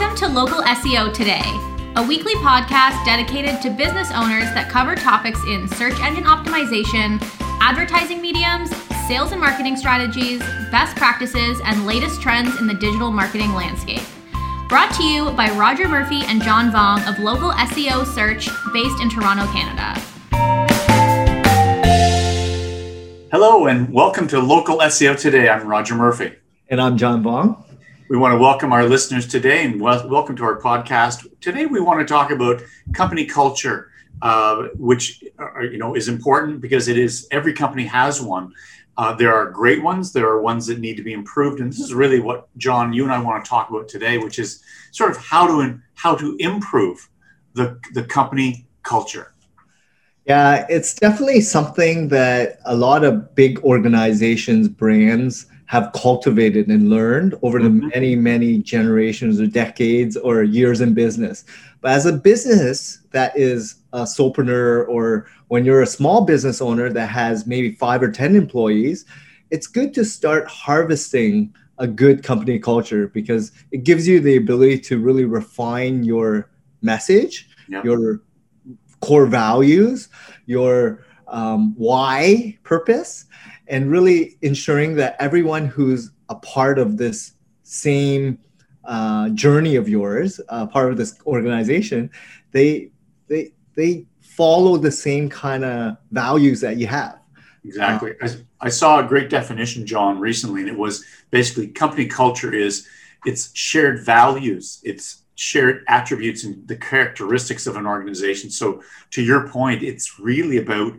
Welcome to Local SEO Today, a weekly podcast dedicated to business owners that cover topics in search engine optimization, advertising mediums, sales and marketing strategies, best practices, and latest trends in the digital marketing landscape. Brought to you by Roger Murphy and John Vuong of Local SEO Search, based in Toronto, Canada. Hello, and welcome to Local SEO Today. I'm Roger Murphy. And I'm John Vuong. We want to welcome our listeners today and wel- welcome to our podcast. Today, we want to talk about company culture, uh, which uh, you know is important because it is every company has one. Uh, there are great ones. There are ones that need to be improved, and this is really what John, you and I want to talk about today, which is sort of how to how to improve the the company culture. Yeah, it's definitely something that a lot of big organizations, brands have cultivated and learned over the mm-hmm. many, many generations or decades or years in business. But as a business that is a solopreneur or when you're a small business owner that has maybe five or 10 employees, it's good to start harvesting a good company culture because it gives you the ability to really refine your message, yeah. your core values, your um, why purpose, and really ensuring that everyone who's a part of this same uh, journey of yours, uh, part of this organization, they they they follow the same kind of values that you have. Exactly. Uh, I, I saw a great definition, John, recently, and it was basically company culture is it's shared values, it's shared attributes and the characteristics of an organization. So, to your point, it's really about,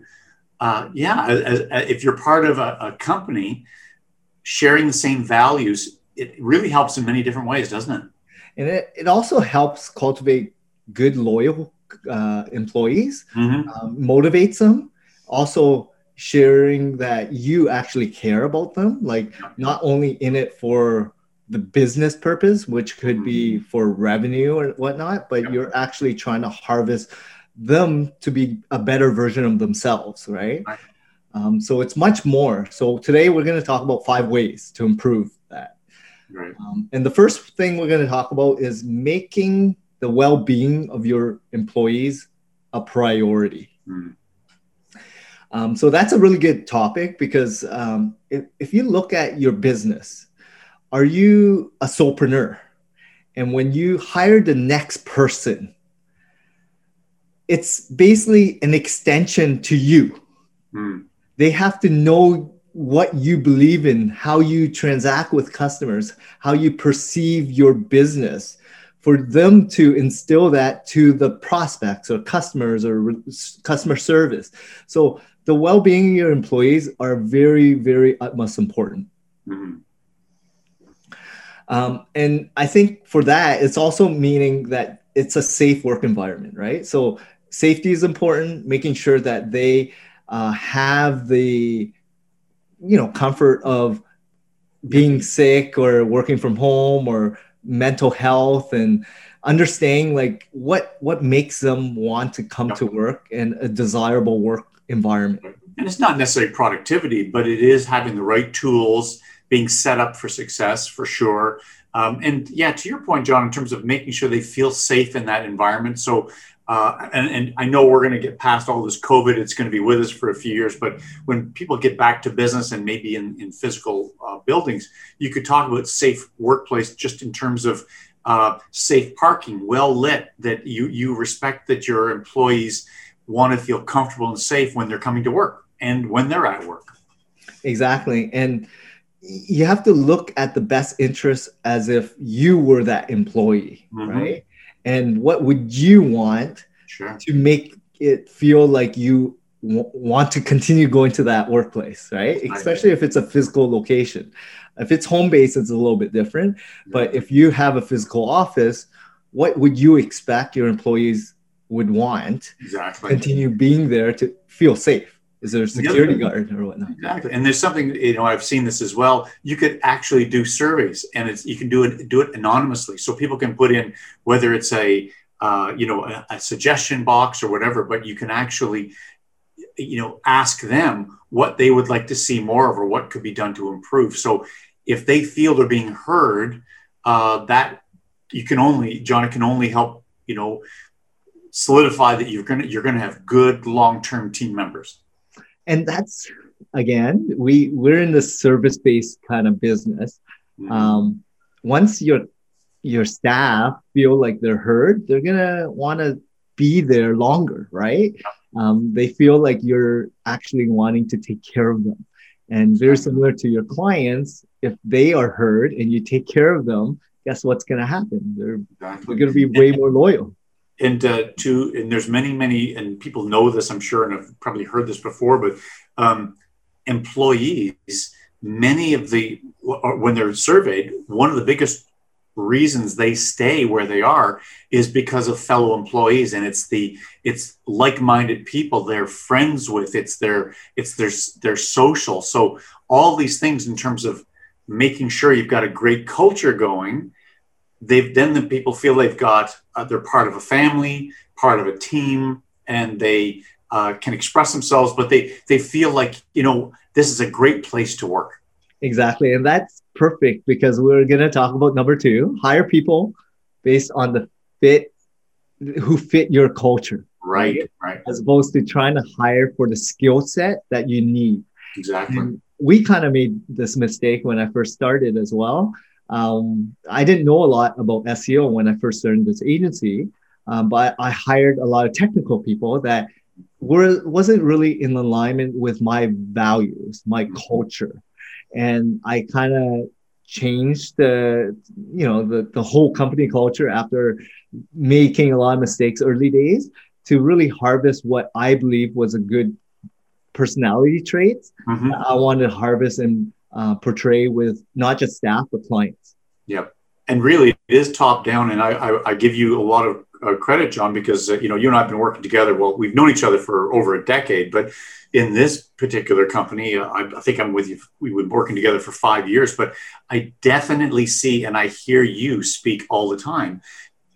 uh, yeah, as, as, if you're part of a, a, company, sharing the same values, it really helps in many different ways, doesn't it? And it, it also helps cultivate good, loyal uh, employees, mm-hmm. um, motivates them. Also, sharing that you actually care about them, like not only in it for the business purpose, which could be mm-hmm. for revenue or whatnot, but you're actually trying to harvest them to be a better version of themselves, right? right. Um, so it's much more. So today we're going to talk about five ways to improve that. Right. Um, and the first thing we're going to talk about is making the well-being of your employees a priority. Mm. Um, so that's a really good topic because um, if, if you look at your business, are you a solopreneur? And when you hire the next person, it's basically an extension to you. Mm. They have to know what you believe in, how you transact with customers, how you perceive your business, for them to instill that to the prospects or customers or re- customer service. So the well-being of your employees are very, very utmost important. Mm-hmm. Um, and I think for that, it's also meaning that it's a safe work environment, right? So safety is important, making sure that they uh, have the, you know, comfort of being sick or working from home or mental health and understanding like what what makes them want to come to work and a desirable work environment and it's not necessarily productivity but it is having the right tools being set up for success for sure. Um, and yeah, to your point, John, in terms of making sure they feel safe in that environment. So, uh, and, and, I know we're going to get past all this COVID, it's going to be with us for a few years. But when people get back to business and maybe in, in physical uh, buildings, you could talk about safe workplace just in terms of uh, safe parking, well lit, that you, you respect that your employees want to feel comfortable and safe when they're coming to work and when they're at work. Exactly. And you have to look at the best interest as if you were that employee, mm-hmm. right? And what would you want sure. to make it feel like you w- want to continue going to that workplace, right? Especially if it's a physical location. If it's home based, it's a little bit different. But if you have a physical office, what would you expect your employees would want? Exactly. Continue being there to feel safe. Is there a security guard or whatnot? Exactly. And there's something, you know, I've seen this as well. You could actually do surveys and it's, you can do it, do it anonymously. So people can put in whether it's a, uh, you know, a, a suggestion box or whatever, but you can actually, you know, ask them what they would like to see more of or what could be done to improve. So if they feel they're being heard, uh, that you can only John, it can only help you know solidify that you're gonna you're gonna have good long term team members. And that's again, we we're in the service based kind of business. Mm-hmm. Um, once your your staff feel like they're heard, they're gonna want to be there longer, right? Um, they feel like you're actually wanting to take care of them. And very similar to your clients, if they are heard and you take care of them, guess what's going to happen? They're, exactly. they're going to be way more loyal. And uh, to and there's many many and people know this I'm sure and have probably heard this before, but um, employees, many of the when they're surveyed, one of the biggest reasons they stay where they are is because of fellow employees and it's the it's like-minded people they're friends with it's their it's their their social. So all these things in terms of making sure you've got a great culture going they've then the people feel they've got uh, they're part of a family part of a team and they uh, can express themselves but they they feel like you know this is a great place to work. Exactly and that's perfect because we're going to talk about number two hire people based on the fit who fit your culture. Right right, right. as opposed to trying to hire for the skill set that you need. Exactly. And we kind of made this mistake when i first started as well um, i didn't know a lot about seo when i first started this agency um, but i hired a lot of technical people that were wasn't really in alignment with my values my culture and I kind of changed the you know the the whole company culture after making a lot of mistakes early days to really harvest what I believe was a good personality traits mm-hmm. I wanted to harvest and uh, portray with not just staff but clients. Yeah, and really it is top down, and I, I, I give you a lot of uh, credit, John, because uh, you know you and I have been working together. Well, we've known each other for over a decade, but in this particular company, uh, I, I, think I'm with you. We've been working together for five years, but I definitely see and I hear you speak all the time.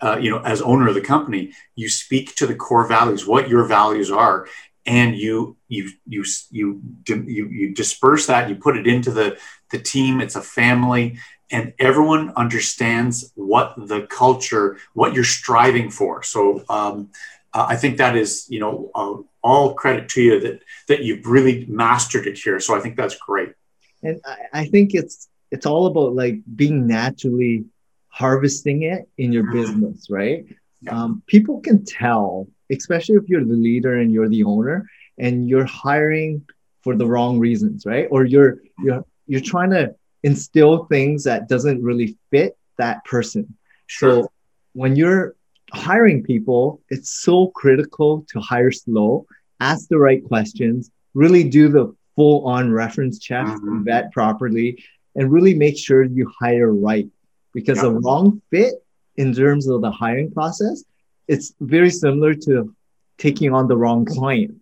Uh, you know, as owner of the company, you speak to the core values, what your values are, and you you you you you, you disperse that. You put it into the the team. It's a family and everyone understands what the culture, what you're striving for. So um, uh, I think that is, you know, uh, all credit to you that that you've really mastered it here. So I think that's great. And I, I think it's it's all about like being naturally harvesting it in your mm-hmm. business, right? Yeah. Um, people can tell, especially if you're the leader and you're the owner, and you're hiring for the wrong reasons, right? Or you're you're you're trying to instill things that doesn't really fit that person. Sure. So when you're hiring people, it's so critical to hire slow, ask the right questions, really do the full on reference check, mm-hmm. vet properly, and really make sure you hire right. Because yep. a wrong fit in terms of the hiring process, it's very similar to taking on the wrong client.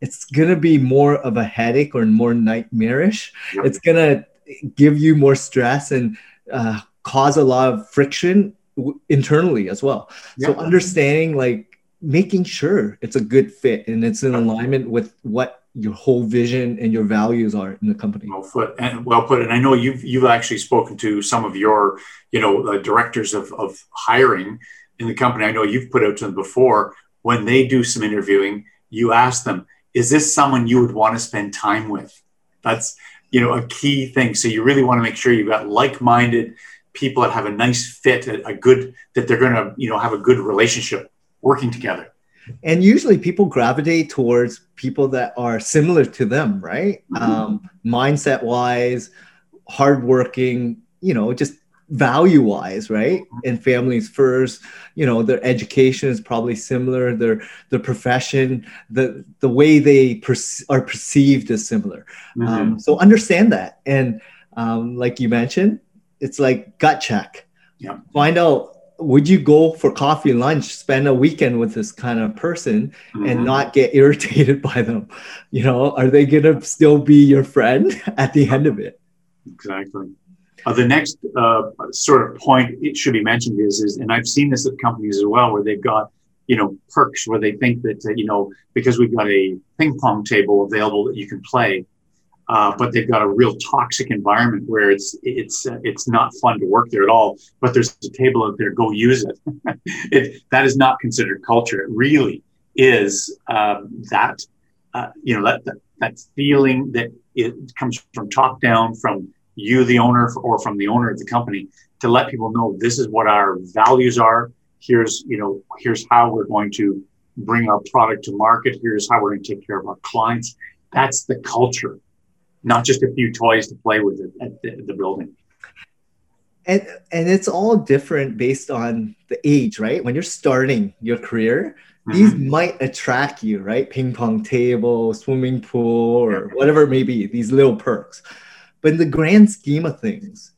It's going to be more of a headache or more nightmarish. Yep. It's going to give you more stress and uh, cause a lot of friction w- internally as well. Yeah. So understanding like making sure it's a good fit and it's in alignment with what your whole vision and your values are in the company. Well put and well put. And I know you've you've actually spoken to some of your you know uh, directors of of hiring in the company. I know you've put out to them before when they do some interviewing. You ask them, "Is this someone you would want to spend time with?" That's you know a key thing so you really want to make sure you've got like-minded people that have a nice fit a, a good that they're going to you know have a good relationship working together and usually people gravitate towards people that are similar to them right mm-hmm. um, mindset wise hardworking you know just value wise right and families first. You know their education is probably similar. Their their profession the the way they perce- are perceived is similar. Mm-hmm. um, so understand that. And um, like you mentioned it's like gut check. Yeah. find out would you go for coffee lunch spend a weekend with this kind of person mm-hmm. and not get irritated by them? You know are they gonna still be your friend at the end of it? Exactly uh, the next uh, sort of point it should be mentioned is, is, and I've seen this at companies as well, where they've got, you know, perks where they think that, uh, you know, because we've got a ping pong table available that you can play, uh, but they've got a real toxic environment where it's it's uh, it's not fun to work there at all. But there's a table out there, go use it. it that is not considered culture. It really is um, that uh, you know that, that that feeling that it comes from top down, from you, the owner, or from the owner of the company, to let people know this is what our values are. Here's you know here's how we're going to bring our product to market. Here's how we're going to take care of our clients. That's the culture not just a few toys to play with at the, the building. And, and it's all different based on the age, right? When you're starting your career, mm-hmm. these might attract you, right? Ping pong table, swimming pool, or whatever it may be, these little perks. But in the grand scheme of things,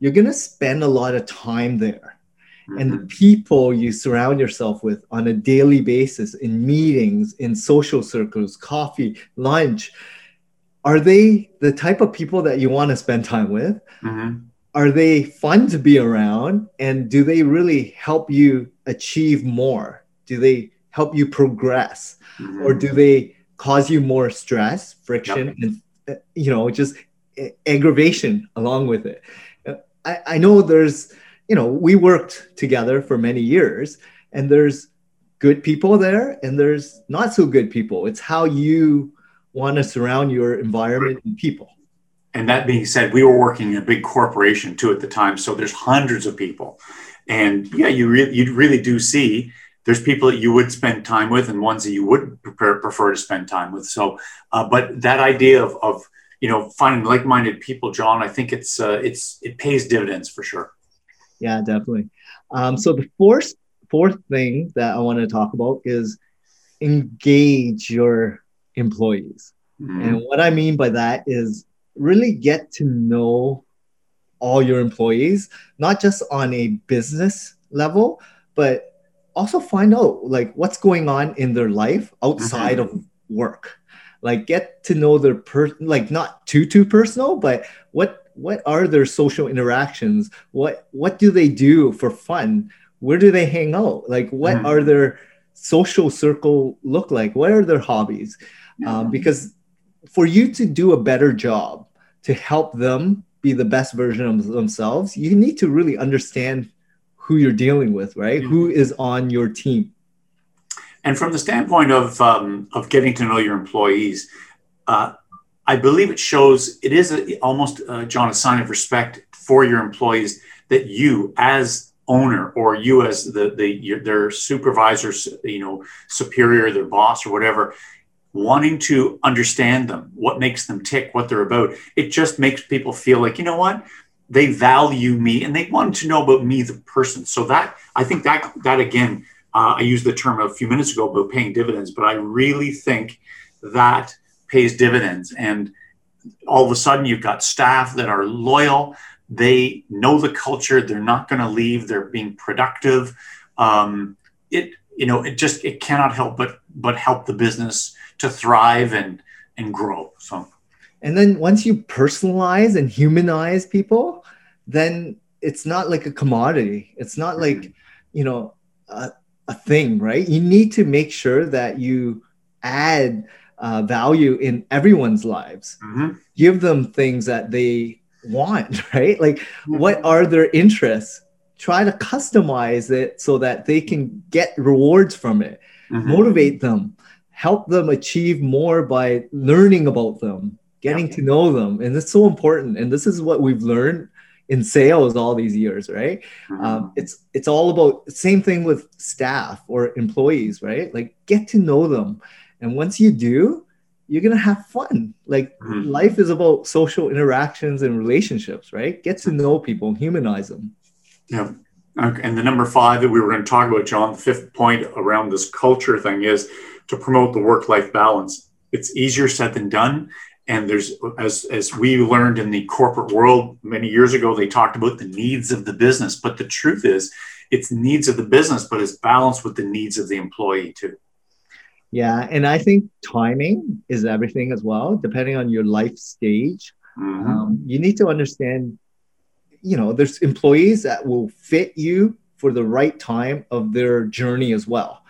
you're going to spend a lot of time there. Mm-hmm. And the mm-hmm. people you surround yourself with on a daily basis in meetings, in social circles, coffee, lunch, are they the type of people that you want to spend time with? Mm-hmm. Are they fun to be around? And do they really help you achieve more? Do they help you progress? Mm-hmm. Or do they cause you more stress, friction, yep. and uh, you know, just aggravation along with it? I, I know there's, you know, we worked together for many years, and there's good people there and there's not so good people. It's how you want to surround your environment and people. And that being said, we were working in a big corporation too at the time, so there's hundreds of people, and yeah, you really you really do see there's people that you would spend time with and ones that you would prefer, prefer to spend time with. So, uh, but that idea of, of you know finding like-minded people, John, I think it's uh, it's it pays dividends for sure. Yeah, definitely. Um, so the fourth fourth thing that I want to talk about is engage your employees. Mm-hmm. And what I mean by that is really get to know all your employees, not just on a business level, but also find out like what's going on in their life outside mm-hmm. of work. Like get to know their per like not too too personal, but what what are their social interactions? What what do they do for fun? Where do they hang out? Like what mm-hmm. are their social circle look like? What are their hobbies? um, because for you to do a better job to help them be the best version of themselves you need to really understand who you're dealing with right mm-hmm. who is on your team and from the standpoint of um, of getting to know your employees uh, i believe it shows it is a, almost uh, john a sign of respect for your employees that you as owner or you as the, the your, their supervisor, you know superior their boss or whatever wanting to understand them, what makes them tick, what they're about. It just makes people feel like, you know what? They value me and they want to know about me, the person. So that I think that that again, uh, I used the term a few minutes ago about paying dividends, but I really think that pays dividends. And all of a sudden, you've got staff that are loyal. They know the culture. They're not going to leave. They're being productive. Um, it you know it just it cannot help but but help the business to thrive and and grow. So, and then once you personalize and humanize people, then it's not like a commodity. It's not mm-hmm. like you know a, a thing, right? You need to make sure that you add uh, value in everyone's lives. Mm-hmm. Give them things that they want, right? Like, mm-hmm. what are their interests? Try to customize it so that they can get rewards from it. Mm-hmm. Motivate them help them achieve more by learning about them, getting to know them. And it's so important. And this is what we've learned in sales all these years, right? Mm-hmm. Um, it's it's all about same thing with staff or employees, right? Like get to know them, and once you do, you're gonna have fun. Like mm-hmm. life is about social interactions and relationships, right? Get to know people and humanize them. Yeah. And the number five that we were going to talk about, John, the fifth point around this culture thing is to promote the work life balance. It's easier said than done. And there's, as, as we learned in the corporate world many years ago, they talked about the needs of the business. But the truth is, it's needs of the business, but it's balanced with the needs of the employee too. Yeah. And I think timing is everything as well, depending on your life stage. Mm-hmm. Um, you need to understand, you know, there's employees that will fit you for the right time of their journey as well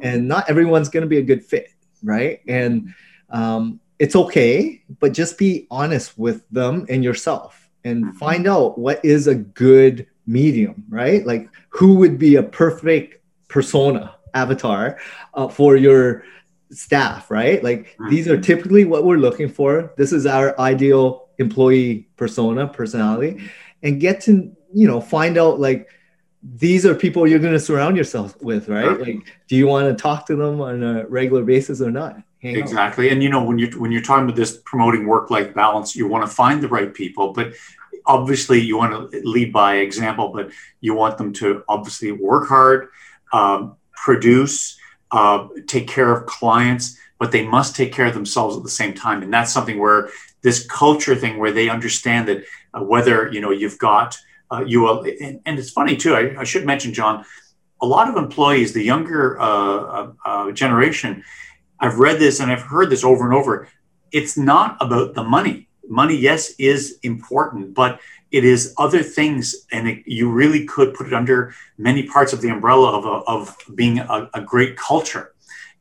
and not everyone's going to be a good fit right and um, it's okay, but just be honest with them and yourself and Mhm. find out what is a good medium, right? Like who would be a perfect persona avatar uh, for your staff, right? Like Mhm. these are typically what we're looking for. This is our ideal employee persona, personality, and get to, you know, find out like these are people you're going to surround yourself with, right? Like, do you want to talk to them on a regular basis or not? Hang. Exactly. And you know, when you're when you're talking about this promoting work-life balance, you want to find the right people, but obviously you want to lead by example, but you want them to obviously work hard, um, produce, uh, take care of clients, but they must take care of themselves at the same time. And that's something where this culture thing, where they understand that uh, whether you know you've got uh, you will, and, and it's funny too. I, I should mention, John, a lot of employees, the younger uh, uh, uh, generation, I've read this and I've heard this over and over. It's not about the money. Money, yes, is important, but it is other things, and it, you really could put it under many parts of the umbrella of, a, of being a, a great culture,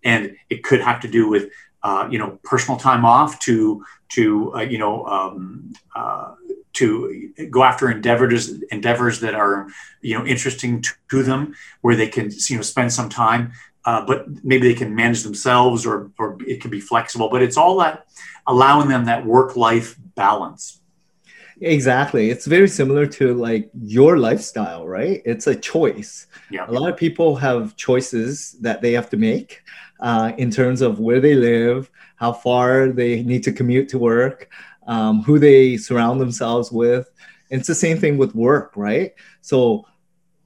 and it could have to do with uh, you know personal time off to to uh, you know um, uh, to go after endeavors endeavors that are you know interesting to, to them, where they can you know spend some time uh, but maybe they can manage themselves or, or it can be flexible but it's all that allowing them that work life balance Exactly. It's very similar to like your lifestyle, right? It's a choice. yeah A lot of people have choices that they have to make uh, in terms of where they live, how far they need to commute to work, um, who they surround themselves with. It's the same thing with work, right? So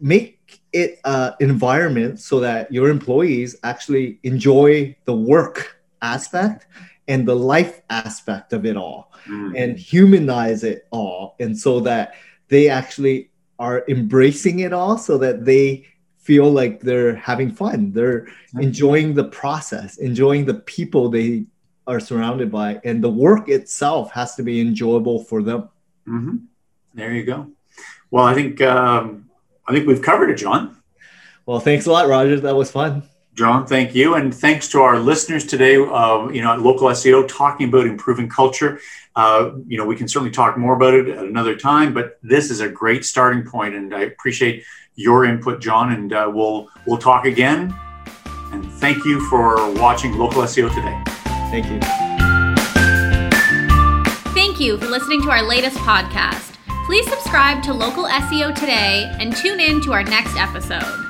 make it an environment so that your employees actually enjoy the work aspect and the life aspect of it all Mm. and humanize it all. And so that they actually are embracing it all so that they feel like they're having fun. They're enjoying the process enjoying the people they are surrounded by and the work itself has to be enjoyable for them. Hmm there you go. Well i think um, i think we've covered it john. Well thanks a lot roger. That was fun. John thank you. And thanks to our listeners today uh, you know at local seo talking about improving culture. Uh, you know we can certainly talk more about it at another time but this is a great starting point and i appreciate your input john and uh, we'll we'll talk again. And thank you for watching local seo today. Thank you. Thank you for listening to our latest podcast. Please subscribe to Local SEO today and tune in to our next episode.